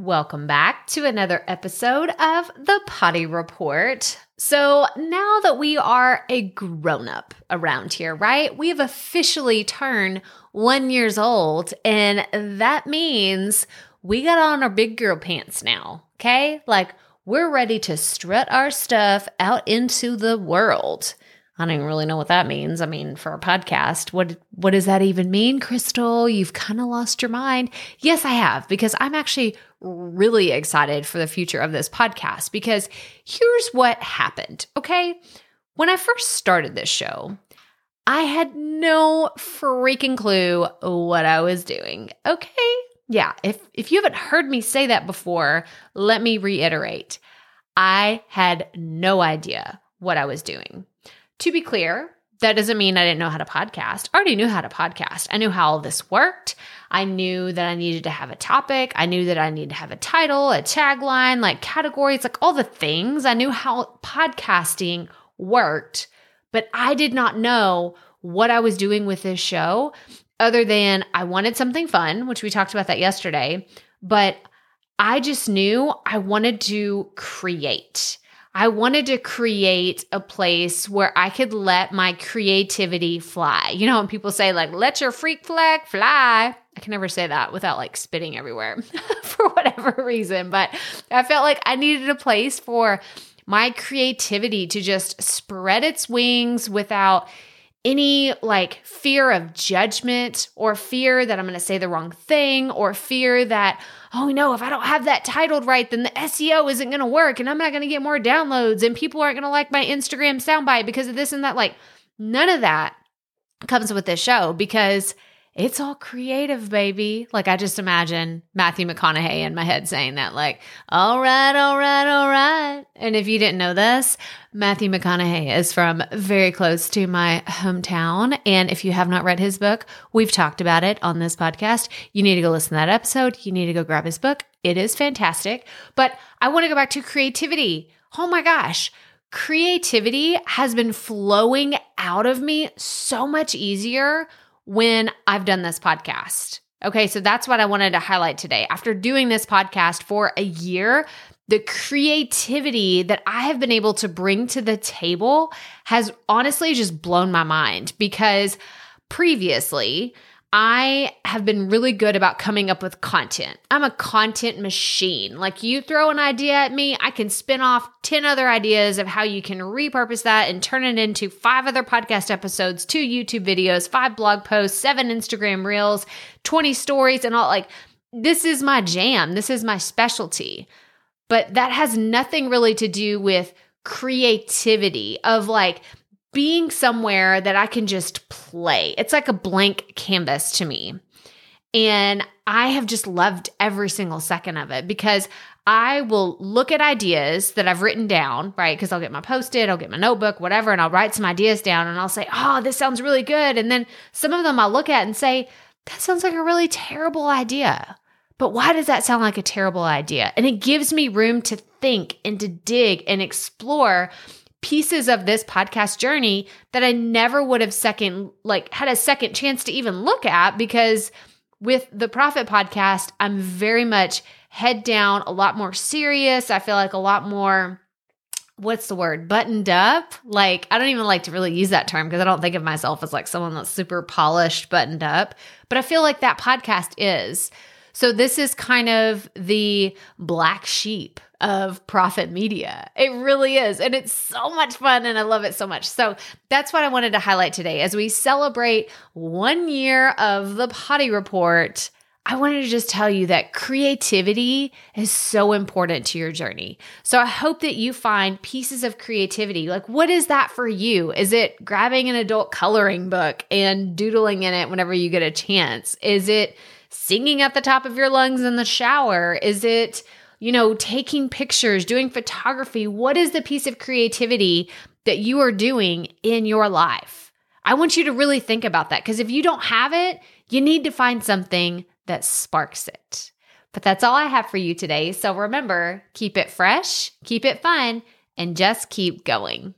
Welcome back to another episode of the Poddy Report. So, now that we are a grown up around here, right? We have officially turned one years old, and that means we got on our big girl pants now, okay? Like, we're ready to strut our stuff out into the world. I don't even really know what that means. I mean, for a podcast, what what does that even mean, Crystal? You've kind of lost your mind. Yes, I have because I'm actually really excited for the future of this podcast because here's what happened, okay? When I first started this show, I had no freaking clue what I was doing. Okay? Yeah, if if you haven't heard me say that before, let me reiterate. I had no idea what I was doing. To be clear, that doesn't mean I didn't know how to podcast. I already knew how to podcast. I knew how all this worked. I knew that I needed to have a topic. I knew that I needed to have a title, a tagline, like categories, like all the things. I knew how podcasting worked, but I did not know what I was doing with this show other than I wanted something fun, which we talked about that yesterday, but I just knew I wanted to create. I wanted to create a place where I could let my creativity fly. You know, when people say, like, let your freak flag fly, I can never say that without like spitting everywhere for whatever reason. But I felt like I needed a place for my creativity to just spread its wings without any like fear of judgment or fear that I'm going to say the wrong thing or fear that, oh no, if I don't have that titled right, then the SEO isn't going to work and I'm not going to get more downloads and people aren't going to like my Instagram soundbite because of this and that. Like, none of that comes with this show because it's all creative, baby. Like I just imagine Matthew McConaughey in my head saying that, like, all right, all right, all right. And if you didn't know this, Matthew McConaughey is from very close to my hometown. And if you have not read his book, we've talked about it on this podcast. You need to go listen to that episode. You need to go grab his book. It is fantastic. But I want to go back to creativity. Oh my gosh creativity has been flowing out of me so much easier when I've done this podcast. Okay, so that's what I wanted to highlight today. After doing this podcast for a year, the creativity that I have been able to bring to the table has honestly just blown my mind because previously, I have been really good about coming up with content. I'm a content machine. Like you throw an idea at me, I can spin off 10 other ideas of how you can repurpose that and turn it into five other podcast episodes, two YouTube videos, five blog posts, seven Instagram reels, 20 stories, and all. Like, this is my jam. This is my specialty. But that has nothing really to do with creativity of like, being somewhere that I can just play. It's like a blank canvas to me. And I have just loved every single second of it because I will look at ideas that I've written down, right? Because I'll get my post it, I'll get my notebook, whatever, and I'll write some ideas down and I'll say, oh, this sounds really good. And then some of them I'll look at and say, that sounds like a really terrible idea. But why does that sound like a terrible idea? And it gives me room to think and to dig and explore pieces of this podcast journey that I never would have second like had a second chance to even look at because with the Profit podcast, I'm very much head down, a lot more serious. I feel like a lot more what's the word buttoned up like i don't even like to really use that term because i don't think of myself as like someone that's super polished buttoned up but i feel like that podcast is so this is kind of the black sheep of profit media. It really is. And it's so much fun and I love it so much. So that's what I wanted to highlight today as we celebrate one year of the Poddy Report. I wanted to just tell you that creativity is so important to your journey. So I hope that you find pieces of creativity. Like, what is that for you? Is it grabbing an adult coloring book and doodling in it whenever you get a chance? Is it singing at the top of your lungs in the shower? Is it you know, taking pictures, doing photography. What is the piece of creativity that you are doing in your life? I want you to really think about that because if you don't have it, you need to find something that sparks it. But that's all I have for you today. So remember, keep it fresh, keep it fun, and just keep going.